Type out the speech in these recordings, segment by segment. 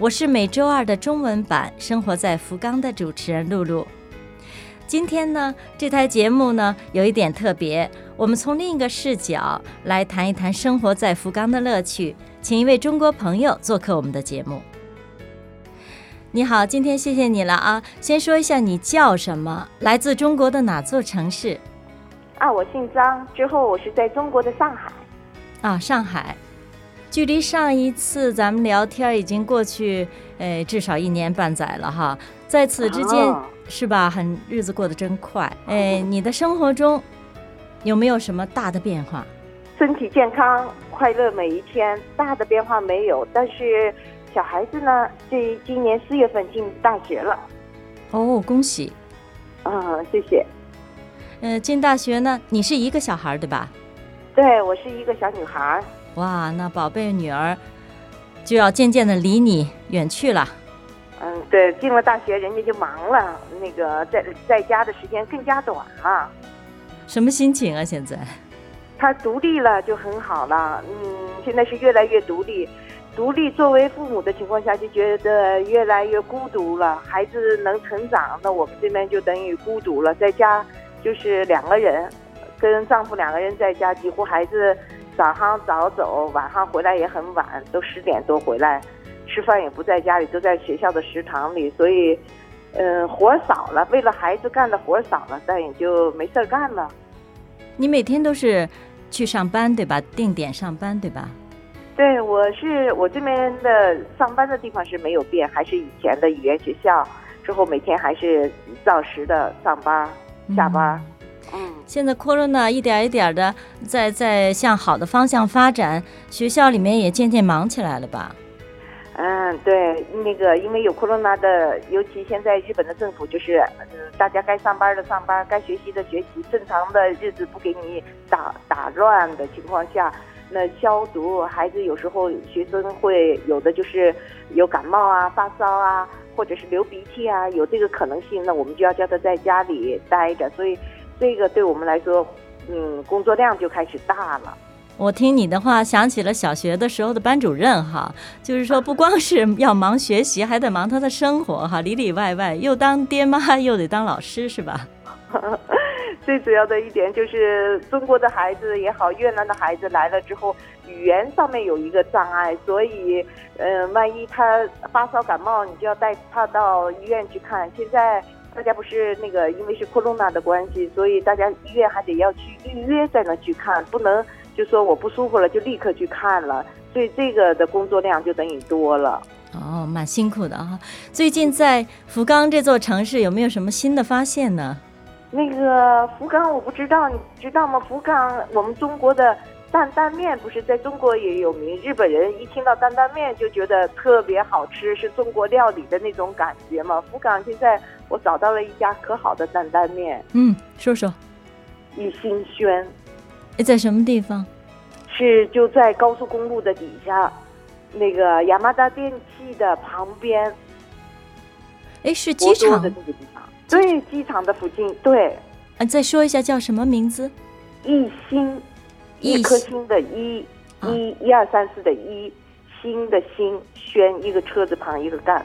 我是每周二的中文版《生活在福冈》的主持人露露。今天呢，这台节目呢有一点特别，我们从另一个视角来谈一谈生活在福冈的乐趣，请一位中国朋友做客我们的节目。你好，今天谢谢你了啊！先说一下你叫什么，来自中国的哪座城市？啊，我姓张，之后我是在中国的上海。啊，上海。距离上一次咱们聊天已经过去，呃，至少一年半载了哈。在此之间，是吧？很日子过得真快。哎，你的生活中有没有什么大的变化？身体健康，快乐每一天。大的变化没有，但是小孩子呢，这今年四月份进大学了。哦，恭喜！嗯，谢谢。呃，进大学呢，你是一个小孩对吧？对，我是一个小女孩。哇，那宝贝女儿就要渐渐的离你远去了。嗯，对，进了大学，人家就忙了，那个在在家的时间更加短了。什么心情啊？现在？他独立了就很好了。嗯，现在是越来越独立。独立作为父母的情况下，就觉得越来越孤独了。孩子能成长，那我们这边就等于孤独了。在家就是两个人，跟丈夫两个人在家，几乎孩子。早上早走，晚上回来也很晚，都十点多回来，吃饭也不在家里，都在学校的食堂里，所以，嗯，活少了。为了孩子干的活少了，但也就没事干了。你每天都是去上班对吧？定点上班对吧？对，我是我这边的上班的地方是没有变，还是以前的语言学校。之后每天还是照时的上班下班。嗯，现在 Corona 一点一点的在在向好的方向发展，学校里面也渐渐忙起来了吧？嗯，对，那个因为有 Corona 的，尤其现在日本的政府就是，呃，大家该上班的上班，该学习的学习，正常的日子不给你打打乱的情况下，那消毒，孩子有时候学生会有的就是有感冒啊、发烧啊，或者是流鼻涕啊，有这个可能性，那我们就要叫他在家里待着，所以。这个对我们来说，嗯，工作量就开始大了。我听你的话，想起了小学的时候的班主任哈，就是说不光是要忙学习，还得忙他的生活哈，里里外外又当爹妈又得当老师是吧？最主要的一点就是中国的孩子也好，越南的孩子来了之后，语言上面有一个障碍，所以，嗯，万一他发烧感冒，你就要带他到医院去看。现在。大家不是那个，因为是 corona 的关系，所以大家医院还得要去预约在那去看，不能就说我不舒服了就立刻去看了，所以这个的工作量就等于多了。哦，蛮辛苦的啊。最近在福冈这座城市有没有什么新的发现呢？那个福冈我不知道，你知道吗？福冈我们中国的。担担面不是在中国也有名，日本人一听到担担面就觉得特别好吃，是中国料理的那种感觉嘛。福冈现在我找到了一家可好的担担面，嗯，说说，一心轩，在什么地方？是就在高速公路的底下，那个雅马达电器的旁边。哎，是机场的那个地方，对，机场的附近，对。啊，再说一下叫什么名字？一心。一颗心的“一”，一一二三四的“一”，心的“心”，轩一个车字旁一个干。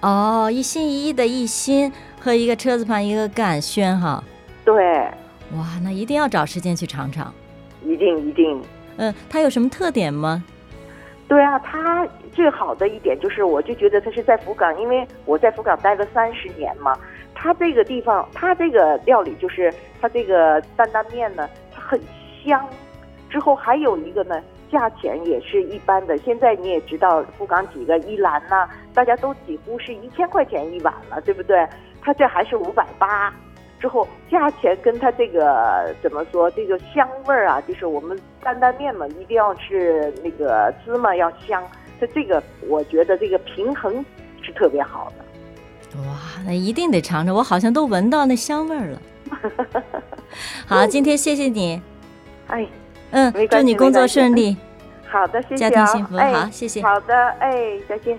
哦，一心一意的“一心”和一个车字旁一个干，轩哈。对。哇，那一定要找时间去尝尝。一定一定。嗯，它有什么特点吗？对啊，它最好的一点就是，我就觉得它是在福冈，因为我在福冈待了三十年嘛。它这个地方，它这个料理就是它这个担担面呢，它很香。之后还有一个呢，价钱也是一般的。现在你也知道，沪港几个一兰呐，大家都几乎是一千块钱一碗了，对不对？它这还是五百八。之后价钱跟它这个怎么说？这个香味儿啊，就是我们担担面嘛，一定要是那个芝麻要香。它这个我觉得这个平衡是特别好的。哇，那一定得尝尝，我好像都闻到那香味儿了。好，今天谢谢你，哎，嗯祝你工作顺利，好的，谢谢、啊。家庭幸福。哎好，谢谢。好的，哎，再见。